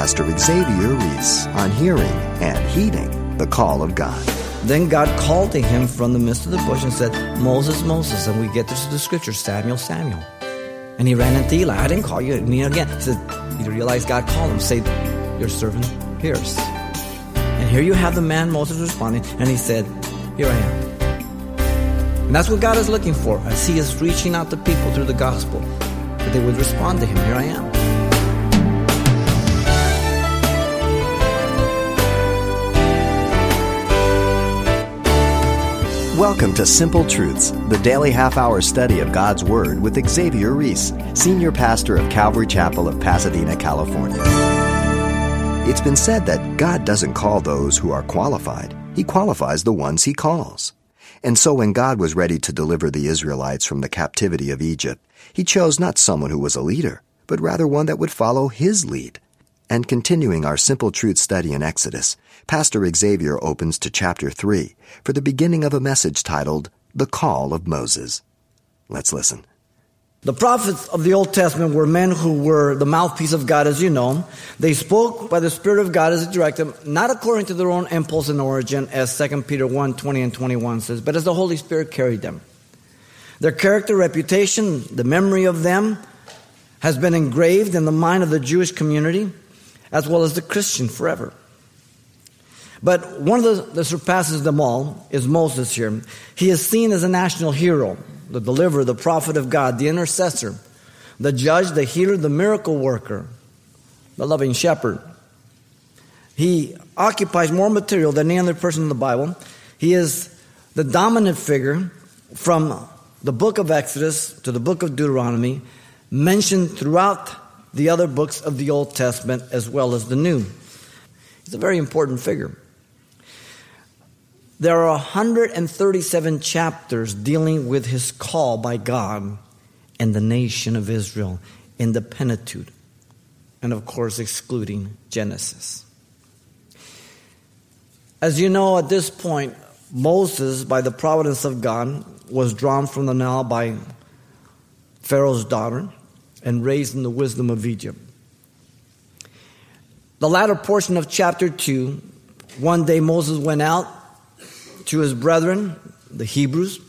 Pastor Xavier Reese on hearing and heeding the call of God. Then God called to him from the midst of the bush and said, Moses, Moses. And we get this to the scripture, Samuel, Samuel. And he ran into Eli. I didn't call you. Again. He said, he realized God called him. Say, your servant hears. And here you have the man Moses responding. And he said, here I am. And that's what God is looking for as he is reaching out to people through the gospel. That they would respond to him. Here I am. Welcome to Simple Truths, the daily half hour study of God's Word with Xavier Reese, Senior Pastor of Calvary Chapel of Pasadena, California. It's been said that God doesn't call those who are qualified, He qualifies the ones He calls. And so when God was ready to deliver the Israelites from the captivity of Egypt, He chose not someone who was a leader, but rather one that would follow His lead. And continuing our Simple Truth study in Exodus, Pastor Xavier opens to chapter 3 for the beginning of a message titled The Call of Moses. Let's listen. The prophets of the Old Testament were men who were the mouthpiece of God, as you know. They spoke by the Spirit of God as it directed them, not according to their own impulse and origin, as 2 Peter 1 20 and 21 says, but as the Holy Spirit carried them. Their character, reputation, the memory of them has been engraved in the mind of the Jewish community as well as the Christian forever. But one of the that surpasses them all is Moses here. He is seen as a national hero, the deliverer, the prophet of God, the intercessor, the judge, the healer, the miracle worker, the loving shepherd. He occupies more material than any other person in the Bible. He is the dominant figure from the book of Exodus to the book of Deuteronomy, mentioned throughout the other books of the Old Testament as well as the New. He's a very important figure. There are 137 chapters dealing with his call by God and the nation of Israel in the Pentateuch, and of course, excluding Genesis. As you know, at this point, Moses, by the providence of God, was drawn from the Nile by Pharaoh's daughter and raised in the wisdom of Egypt. The latter portion of chapter 2, one day Moses went out to his brethren, the Hebrews.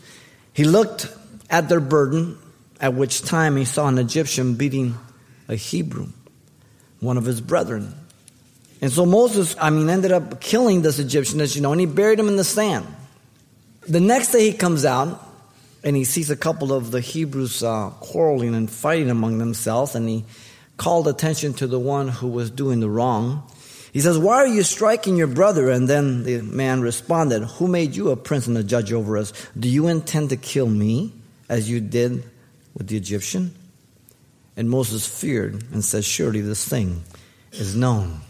He looked at their burden, at which time he saw an Egyptian beating a Hebrew, one of his brethren. And so Moses, I mean, ended up killing this Egyptian, as you know, and he buried him in the sand. The next day he comes out and he sees a couple of the Hebrews uh, quarreling and fighting among themselves, and he called attention to the one who was doing the wrong. He says, Why are you striking your brother? And then the man responded, Who made you a prince and a judge over us? Do you intend to kill me as you did with the Egyptian? And Moses feared and said, Surely this thing is known.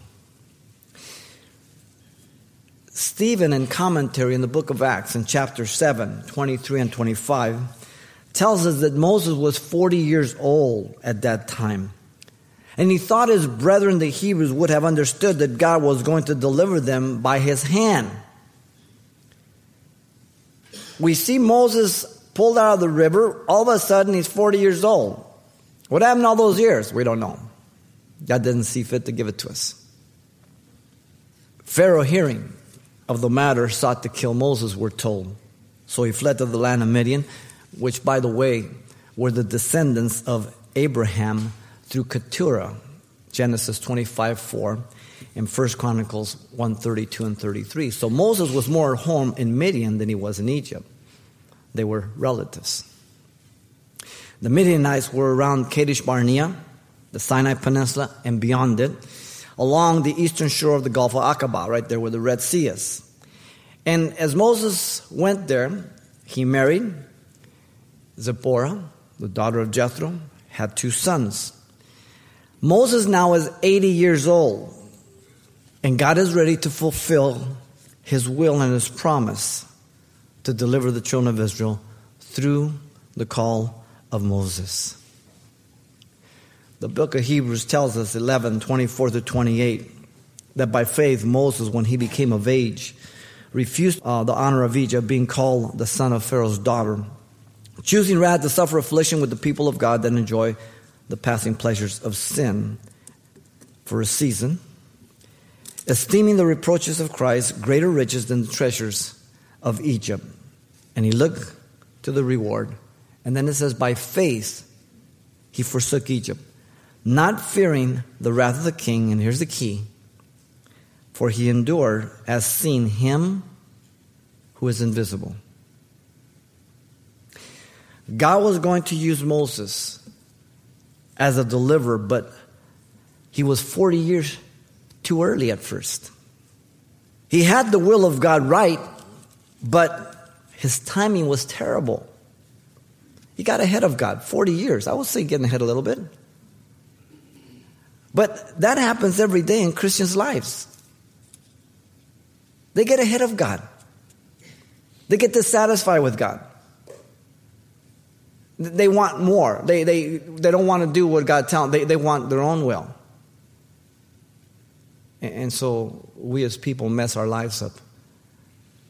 Stephen, in commentary in the book of Acts, in chapter 7, 23 and 25, tells us that Moses was 40 years old at that time. And he thought his brethren, the Hebrews, would have understood that God was going to deliver them by his hand. We see Moses pulled out of the river. All of a sudden, he's 40 years old. What happened all those years? We don't know. God didn't see fit to give it to us. Pharaoh, hearing, of the matter sought to kill Moses, we're told. So he fled to the land of Midian, which, by the way, were the descendants of Abraham through Keturah, Genesis 25 4, and 1 Chronicles 132 and 33. So Moses was more at home in Midian than he was in Egypt. They were relatives. The Midianites were around Kadesh Barnea, the Sinai Peninsula, and beyond it along the eastern shore of the Gulf of Aqaba, right there where the Red Sea is. And as Moses went there, he married Zipporah, the daughter of Jethro, had two sons. Moses now is 80 years old, and God is ready to fulfill his will and his promise to deliver the children of Israel through the call of Moses. The book of Hebrews tells us, 11, 24 to 28, that by faith Moses, when he became of age, refused uh, the honor of Egypt, being called the son of Pharaoh's daughter, choosing rather to suffer affliction with the people of God than enjoy the passing pleasures of sin for a season, esteeming the reproaches of Christ greater riches than the treasures of Egypt. And he looked to the reward. And then it says, by faith he forsook Egypt, not fearing the wrath of the king. And here's the key for he endured as seeing him who is invisible. God was going to use Moses as a deliverer, but he was 40 years too early at first. He had the will of God right, but his timing was terrible. He got ahead of God 40 years. I would say getting ahead a little bit. But that happens every day in Christians' lives. They get ahead of God. They get dissatisfied with God. They want more. They, they, they don't want to do what God tells them. They, they want their own will. And, and so we as people mess our lives up.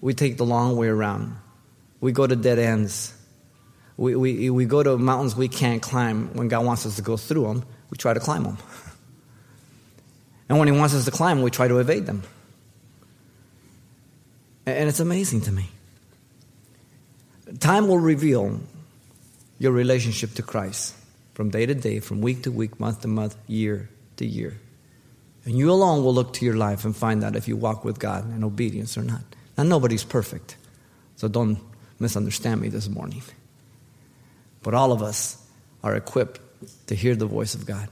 We take the long way around. We go to dead ends. We, we, we go to mountains we can't climb when God wants us to go through them. We try to climb them. And when He wants us to climb, we try to evade them. And it's amazing to me. Time will reveal your relationship to Christ from day to day, from week to week, month to month, year to year. And you alone will look to your life and find out if you walk with God in obedience or not. Now, nobody's perfect, so don't misunderstand me this morning. But all of us are equipped to hear the voice of God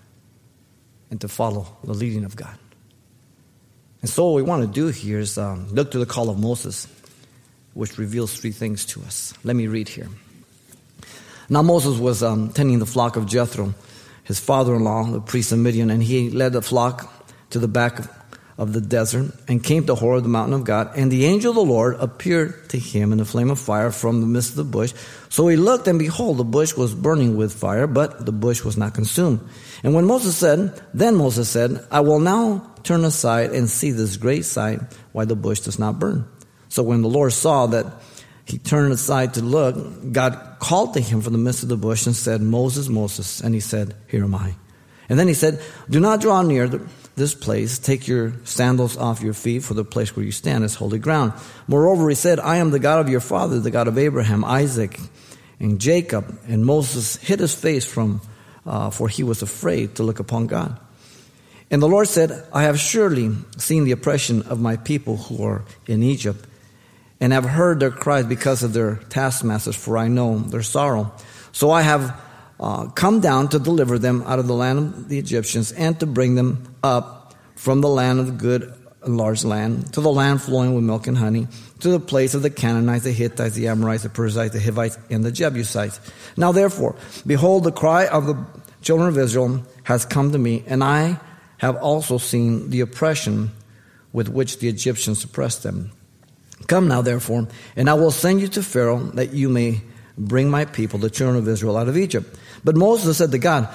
and to follow the leading of God. And so, what we want to do here is um, look to the call of Moses, which reveals three things to us. Let me read here. Now, Moses was um, tending the flock of Jethro, his father in law, the priest of Midian, and he led the flock to the back of, the desert and came to Horeb, the mountain of God. And the angel of the Lord appeared to him in a flame of fire from the midst of the bush. So he looked, and behold, the bush was burning with fire, but the bush was not consumed. And when Moses said, then Moses said, I will now turn aside and see this great sight, why the bush does not burn. So when the Lord saw that he turned aside to look, God called to him from the midst of the bush and said, Moses, Moses. And he said, Here am I. And then he said, Do not draw near this place. Take your sandals off your feet, for the place where you stand is holy ground. Moreover, he said, I am the God of your father, the God of Abraham, Isaac, and Jacob. And Moses hid his face from, uh, for he was afraid to look upon God. And the Lord said, I have surely seen the oppression of my people who are in Egypt, and have heard their cries because of their taskmasters, for I know their sorrow. So I have uh, come down to deliver them out of the land of the Egyptians, and to bring them up from the land of the good and large land, to the land flowing with milk and honey, to the place of the Canaanites, the Hittites, the Amorites, the Perizzites, the Hivites, and the Jebusites. Now therefore, behold, the cry of the children of Israel has come to me, and I have also seen the oppression with which the Egyptians oppressed them. Come now, therefore, and I will send you to Pharaoh that you may bring my people, the children of Israel, out of Egypt. But Moses said to God,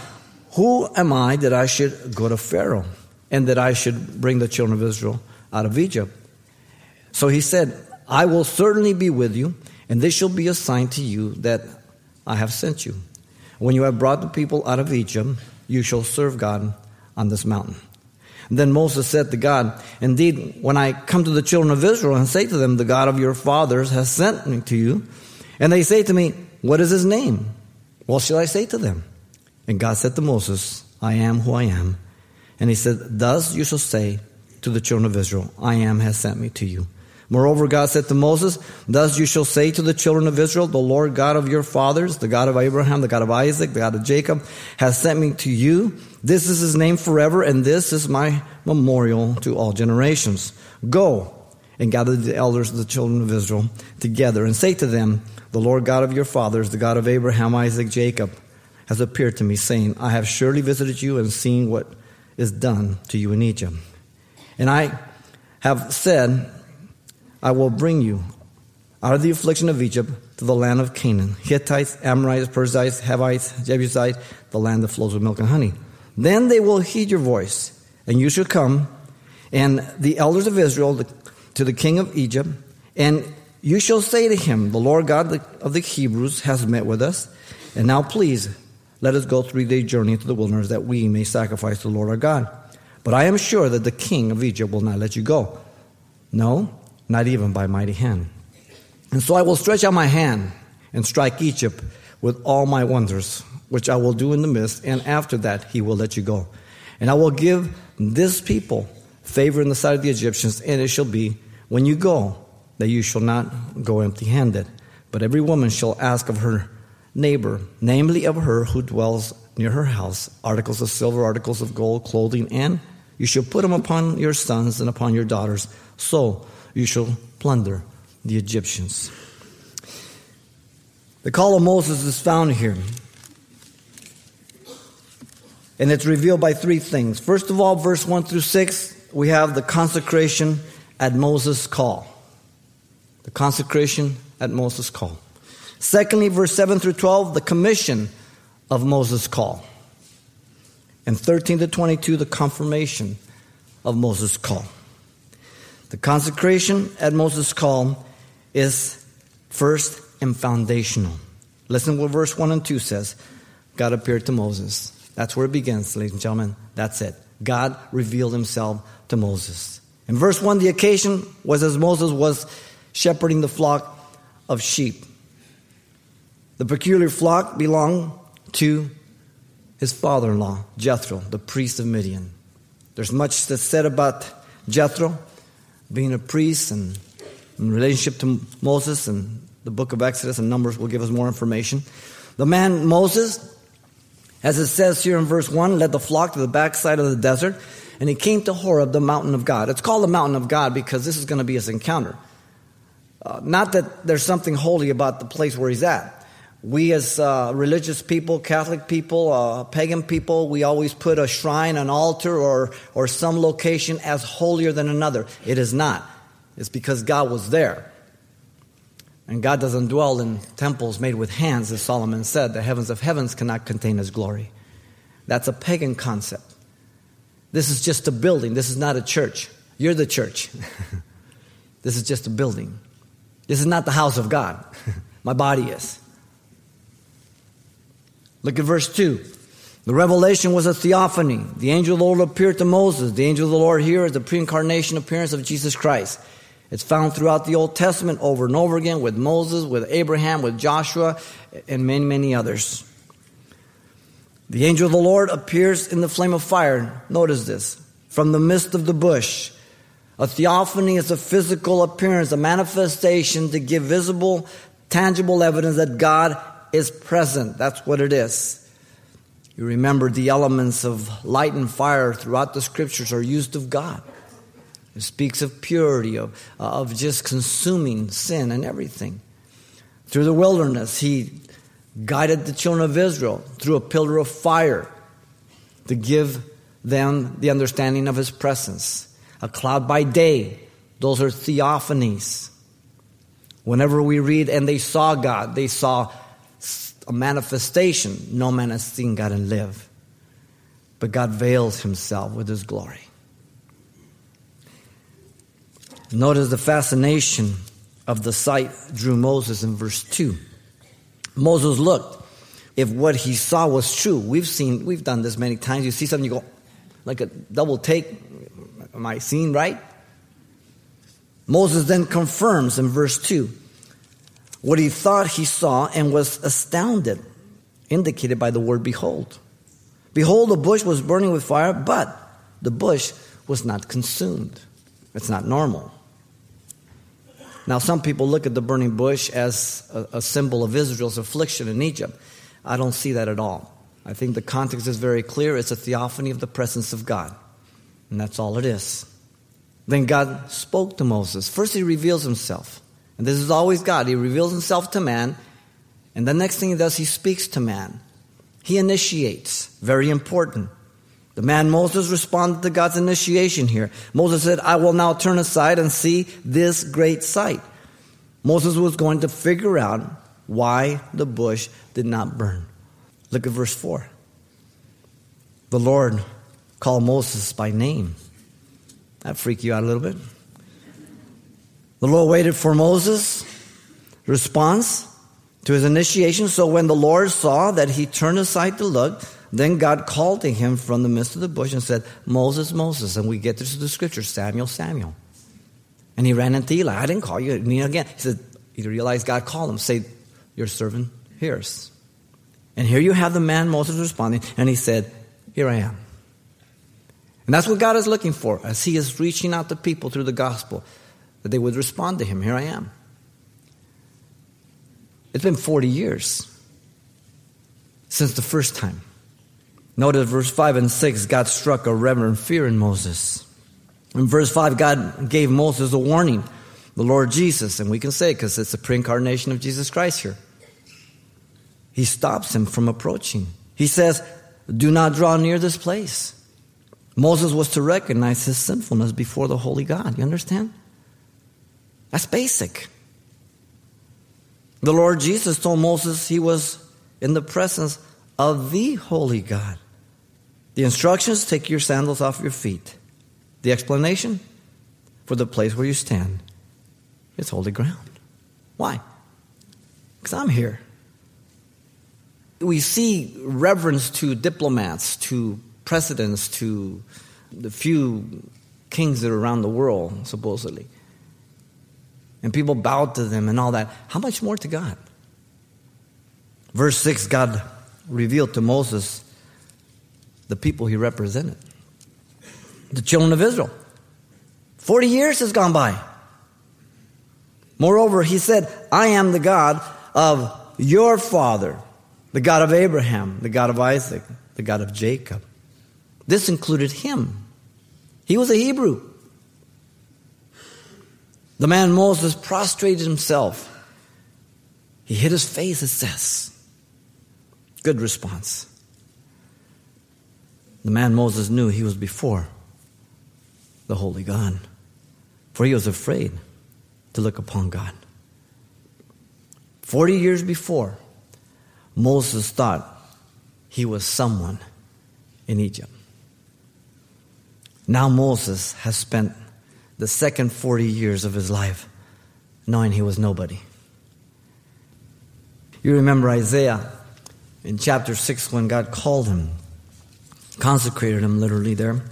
Who am I that I should go to Pharaoh and that I should bring the children of Israel out of Egypt? So he said, I will certainly be with you, and this shall be a sign to you that I have sent you. When you have brought the people out of Egypt, you shall serve God on this mountain. Then Moses said to God, Indeed, when I come to the children of Israel and say to them, The God of your fathers has sent me to you, and they say to me, What is his name? What shall I say to them? And God said to Moses, I am who I am. And he said, Thus you shall say to the children of Israel, I am has sent me to you. Moreover, God said to Moses, Thus you shall say to the children of Israel, The Lord God of your fathers, the God of Abraham, the God of Isaac, the God of Jacob, has sent me to you. This is his name forever, and this is my memorial to all generations. Go and gathered the elders of the children of Israel together, and say to them, The Lord God of your fathers, the God of Abraham, Isaac, Jacob, has appeared to me, saying, I have surely visited you and seen what is done to you in Egypt. And I have said, I will bring you out of the affliction of Egypt to the land of Canaan Hittites, Amorites, Perizzites, Hivites, Jebusites, the land that flows with milk and honey. Then they will heed your voice, and you shall come, and the elders of Israel to the king of Egypt, and you shall say to him, The Lord God of the Hebrews has met with us, and now please let us go three day journey into the wilderness that we may sacrifice to the Lord our God. But I am sure that the king of Egypt will not let you go. No, not even by mighty hand. And so I will stretch out my hand and strike Egypt with all my wonders, which I will do in the midst, and after that he will let you go. And I will give this people favor in the sight of the Egyptians, and it shall be when you go that you shall not go empty handed. But every woman shall ask of her neighbor, namely of her who dwells near her house, articles of silver, articles of gold, clothing, and you shall put them upon your sons and upon your daughters. So you shall plunder the Egyptians. The call of Moses is found here. And it's revealed by three things. First of all, verse 1 through 6, we have the consecration at Moses' call. The consecration at Moses' call. Secondly, verse 7 through 12, the commission of Moses' call. And 13 to 22, the confirmation of Moses' call. The consecration at Moses' call is first and foundational. Listen what verse 1 and 2 says. God appeared to Moses. That's where it begins, ladies and gentlemen. That's it. God revealed himself to Moses. In verse 1, the occasion was as Moses was shepherding the flock of sheep. The peculiar flock belonged to his father in law, Jethro, the priest of Midian. There's much that's said about Jethro being a priest and in relationship to Moses, and the book of Exodus and Numbers will give us more information. The man Moses, as it says here in verse 1, led the flock to the backside of the desert, and he came to Horeb, the mountain of God. It's called the mountain of God because this is going to be his encounter. Uh, not that there's something holy about the place where he's at we as uh, religious people, Catholic people, uh, pagan people, we always put a shrine, an altar, or, or some location as holier than another. It is not. It's because God was there. And God doesn't dwell in temples made with hands, as Solomon said. The heavens of heavens cannot contain his glory. That's a pagan concept. This is just a building. This is not a church. You're the church. this is just a building. This is not the house of God. My body is. Look at verse 2. The revelation was a theophany. The angel of the Lord appeared to Moses. The angel of the Lord here is the pre incarnation appearance of Jesus Christ. It's found throughout the Old Testament over and over again with Moses, with Abraham, with Joshua, and many, many others. The angel of the Lord appears in the flame of fire. Notice this from the midst of the bush. A theophany is a physical appearance, a manifestation to give visible, tangible evidence that God is present. That's what it is. You remember the elements of light and fire throughout the scriptures are used of God. It speaks of purity, of, of just consuming sin and everything. Through the wilderness, he guided the children of Israel through a pillar of fire to give them the understanding of his presence. A cloud by day, those are theophanies. Whenever we read, and they saw God, they saw a manifestation. No man has seen God and live. But God veils himself with his glory. Notice the fascination of the sight drew Moses in verse 2. Moses looked. If what he saw was true, we've seen, we've done this many times. You see something, you go, like a double take. Am I seeing right? Moses then confirms in verse 2 what he thought he saw and was astounded, indicated by the word behold. Behold, the bush was burning with fire, but the bush was not consumed. It's not normal. Now, some people look at the burning bush as a, a, symbol of Israel's affliction in Egypt. I don't see that at all. I think the context is very clear. It's a theophany of the presence of God. And that's all it is. Then God spoke to Moses. First, he reveals himself. And this is always God. He reveals himself to man. And the next thing he does, he speaks to man. He initiates. Very important. The man Moses responded to God's initiation here. Moses said, I will now turn aside and see this great sight. Moses was going to figure out why the bush did not burn. Look at verse 4. The Lord called Moses by name. That freak you out a little bit? The Lord waited for Moses' response to his initiation. So when the Lord saw that he turned aside to look, Then God called to him from the midst of the bush and said, Moses, Moses. And we get this to the scripture, Samuel, Samuel. And he ran into Eli. I didn't call you. Me again. He said, You realize God called him. Say, Your servant hears. And here you have the man Moses responding, and he said, Here I am. And that's what God is looking for as he is reaching out to people through the gospel, that they would respond to him. Here I am. It's been 40 years since the first time. Notice verse 5 and 6, God struck a reverent fear in Moses. In verse 5, God gave Moses a warning, the Lord Jesus, and we can say because it's the pre incarnation of Jesus Christ here. He stops him from approaching. He says, Do not draw near this place. Moses was to recognize his sinfulness before the holy God. You understand? That's basic. The Lord Jesus told Moses he was in the presence of the holy God. The instructions take your sandals off your feet. The explanation for the place where you stand is holy ground. Why? Because I'm here. We see reverence to diplomats, to presidents, to the few kings that are around the world, supposedly. And people bowed to them and all that. How much more to God? Verse 6 God revealed to Moses the people he represented the children of Israel. 40 years has gone by. Moreover, he said, I am the God of your father, the God of Abraham, the God of Isaac, the God of Jacob. This included him. He was a Hebrew. The man Moses prostrated himself. He hid his face, it says. Good response. The man Moses knew he was before the Holy God, for he was afraid to look upon God. Forty years before, Moses thought he was someone in Egypt. Now Moses has spent the second 40 years of his life knowing he was nobody. You remember Isaiah in chapter 6 when God called him, consecrated him literally there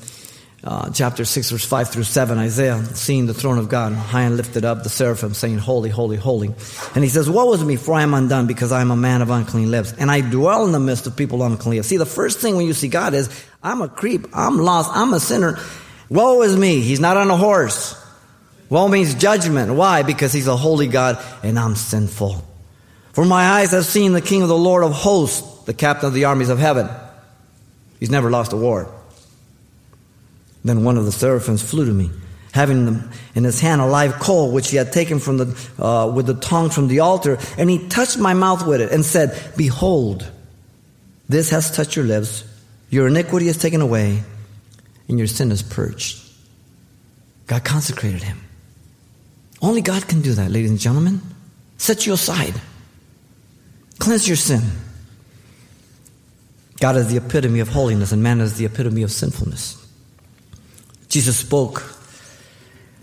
uh, chapter 6, verse 5 through 7, Isaiah seeing the throne of God high and lifted up, the seraphim saying, Holy, holy, holy. And he says, Woe is me, for I am undone, because I am a man of unclean lips, and I dwell in the midst of people unclean. See, the first thing when you see God is, I'm a creep, I'm lost, I'm a sinner. Woe is me. He's not on a horse. Woe means judgment. Why? Because he's a holy God, and I'm sinful. For my eyes have seen the King of the Lord of hosts, the captain of the armies of heaven. He's never lost a war. Then one of the seraphims flew to me, having in his hand a live coal which he had taken from the, uh, with the tongs from the altar, and he touched my mouth with it and said, Behold, this has touched your lips, your iniquity is taken away, and your sin is purged. God consecrated him. Only God can do that, ladies and gentlemen. Set you aside. Cleanse your sin. God is the epitome of holiness, and man is the epitome of sinfulness. Jesus spoke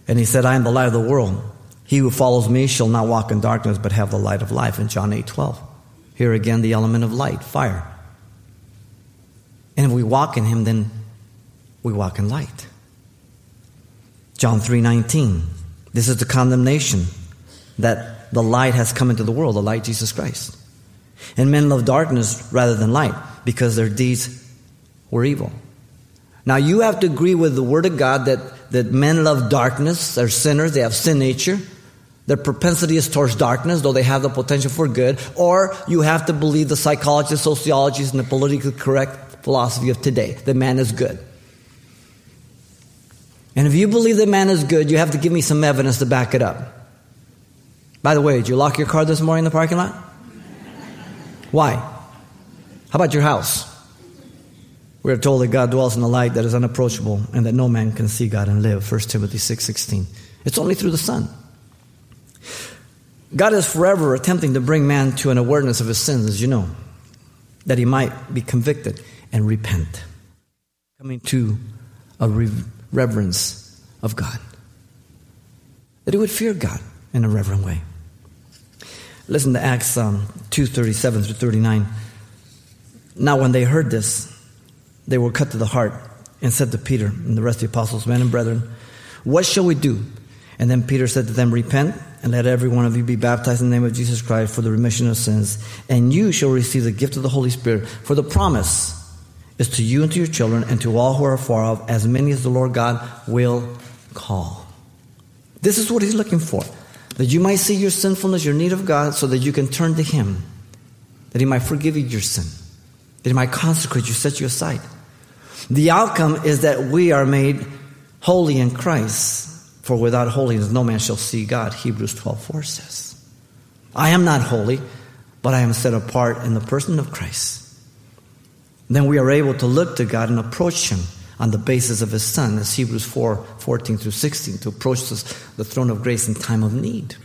and he said, I am the light of the world. He who follows me shall not walk in darkness, but have the light of life in John 8 12. Here again, the element of light, fire. And if we walk in him, then we walk in light. John 3 19. This is the condemnation that the light has come into the world, the light Jesus Christ. And men love darkness rather than light because their deeds were evil. Now you have to agree with the Word of God that, that men love darkness, they're sinners, they have sin nature. Their propensity is towards darkness, though they have the potential for good. Or you have to believe the psychology, sociology, and the politically correct philosophy of today that man is good. And if you believe that man is good, you have to give me some evidence to back it up. By the way, did you lock your car this morning in the parking lot? Why? How about your house? We are told that God dwells in a light that is unapproachable and that no man can see God and live. 1 Timothy 6:16. 6, it's only through the Son. God is forever attempting to bring man to an awareness of his sins, as you know, that he might be convicted and repent. Coming to a reverence of God. That he would fear God in a reverent way. Listen to Acts um, 2:37 through 39. Now, when they heard this, they were cut to the heart and said to Peter and the rest of the apostles, Men and brethren, what shall we do? And then Peter said to them, Repent and let every one of you be baptized in the name of Jesus Christ for the remission of sins, and you shall receive the gift of the Holy Spirit. For the promise is to you and to your children and to all who are far off, as many as the Lord God will call. This is what he's looking for. That you might see your sinfulness, your need of God, so that you can turn to him. That he might forgive you your sin. He might consecrate you, set you aside. The outcome is that we are made holy in Christ. For without holiness no man shall see God, Hebrews 12 4 says. I am not holy, but I am set apart in the person of Christ. Then we are able to look to God and approach Him on the basis of His Son, as Hebrews 4 14 through 16, to approach the throne of grace in time of need.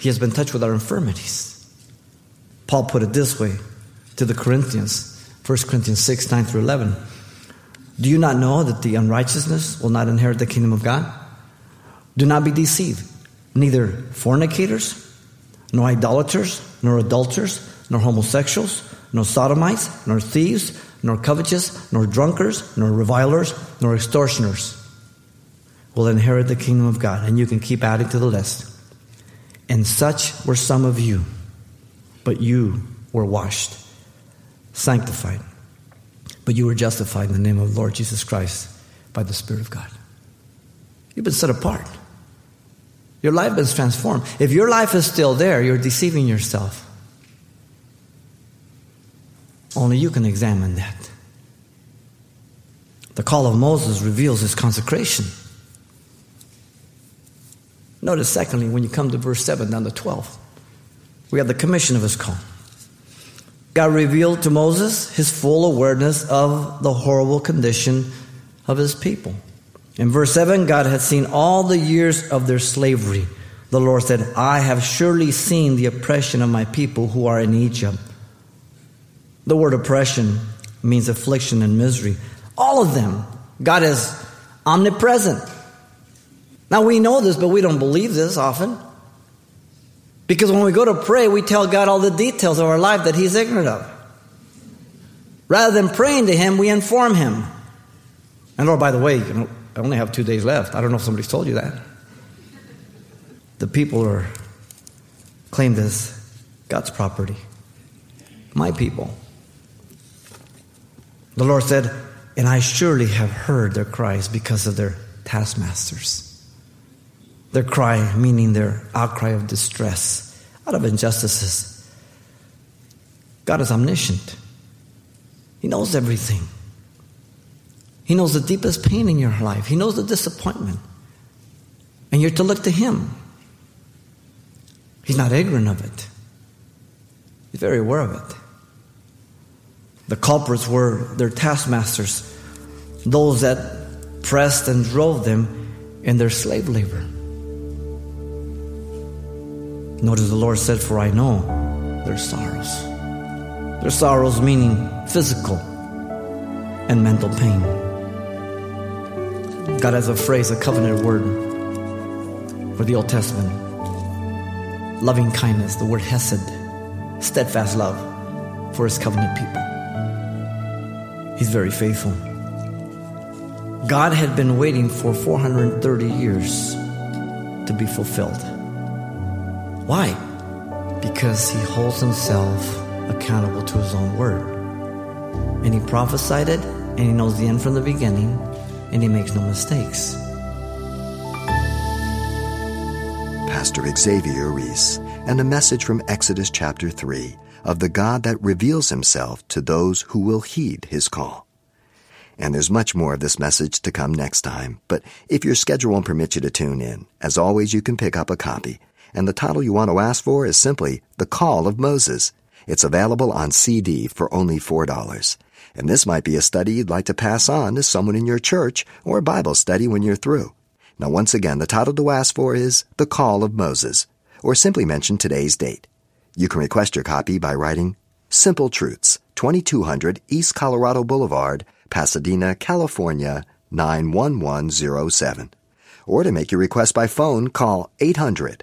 He has been touched with our infirmities. Paul put it this way to the Corinthians, 1 Corinthians 6 9 through 11. Do you not know that the unrighteousness will not inherit the kingdom of God? Do not be deceived. Neither fornicators, nor idolaters, nor adulterers, nor homosexuals, nor sodomites, nor thieves, nor covetous, nor drunkards, nor revilers, nor extortioners will inherit the kingdom of God. And you can keep adding to the list. And such were some of you, but you were washed, sanctified but you were justified in the name of the Lord Jesus Christ by the Spirit of God. You've been set apart. Your life has transformed. If your life is still there, you're deceiving yourself. Only you can examine that. The call of Moses reveals his consecration. Notice, secondly, when you come to verse 7 down to 12, we have the commission of his call. God revealed to Moses his full awareness of the horrible condition of his people. In verse 7, God had seen all the years of their slavery. The Lord said, I have surely seen the oppression of my people who are in Egypt. The word oppression means affliction and misery. All of them. God is omnipresent. Now we know this, but we don't believe this often. Because when we go to pray, we tell God all the details of our life that He's ignorant of. Rather than praying to Him, we inform Him. And Lord, by the way, you know, I only have two days left. I don't know if somebody's told you that. The people are claimed as God's property. My people. The Lord said, And I surely have heard their cries because of their taskmasters. Their cry, meaning their outcry of distress, out of injustices. God is omniscient. He knows everything. He knows the deepest pain in your life. He knows the disappointment. And you're to look to Him. He's not ignorant of it, He's very aware of it. The culprits were their taskmasters, those that pressed and drove them in their slave labor. Notice the Lord said, For I know their sorrows. Their sorrows meaning physical and mental pain. God has a phrase, a covenant word for the Old Testament loving kindness, the word hesed, steadfast love for his covenant people. He's very faithful. God had been waiting for 430 years to be fulfilled. Why? Because he holds himself accountable to his own word. And he prophesied it, and he knows the end from the beginning, and he makes no mistakes. Pastor Xavier Reese, and a message from Exodus chapter 3 of the God that reveals himself to those who will heed his call. And there's much more of this message to come next time, but if your schedule won't permit you to tune in, as always, you can pick up a copy and the title you want to ask for is simply The Call of Moses. It's available on CD for only $4. And this might be a study you'd like to pass on to someone in your church or a Bible study when you're through. Now, once again, the title to ask for is The Call of Moses, or simply mention today's date. You can request your copy by writing Simple Truths, 2200 East Colorado Boulevard, Pasadena, California, 91107. Or to make your request by phone, call 800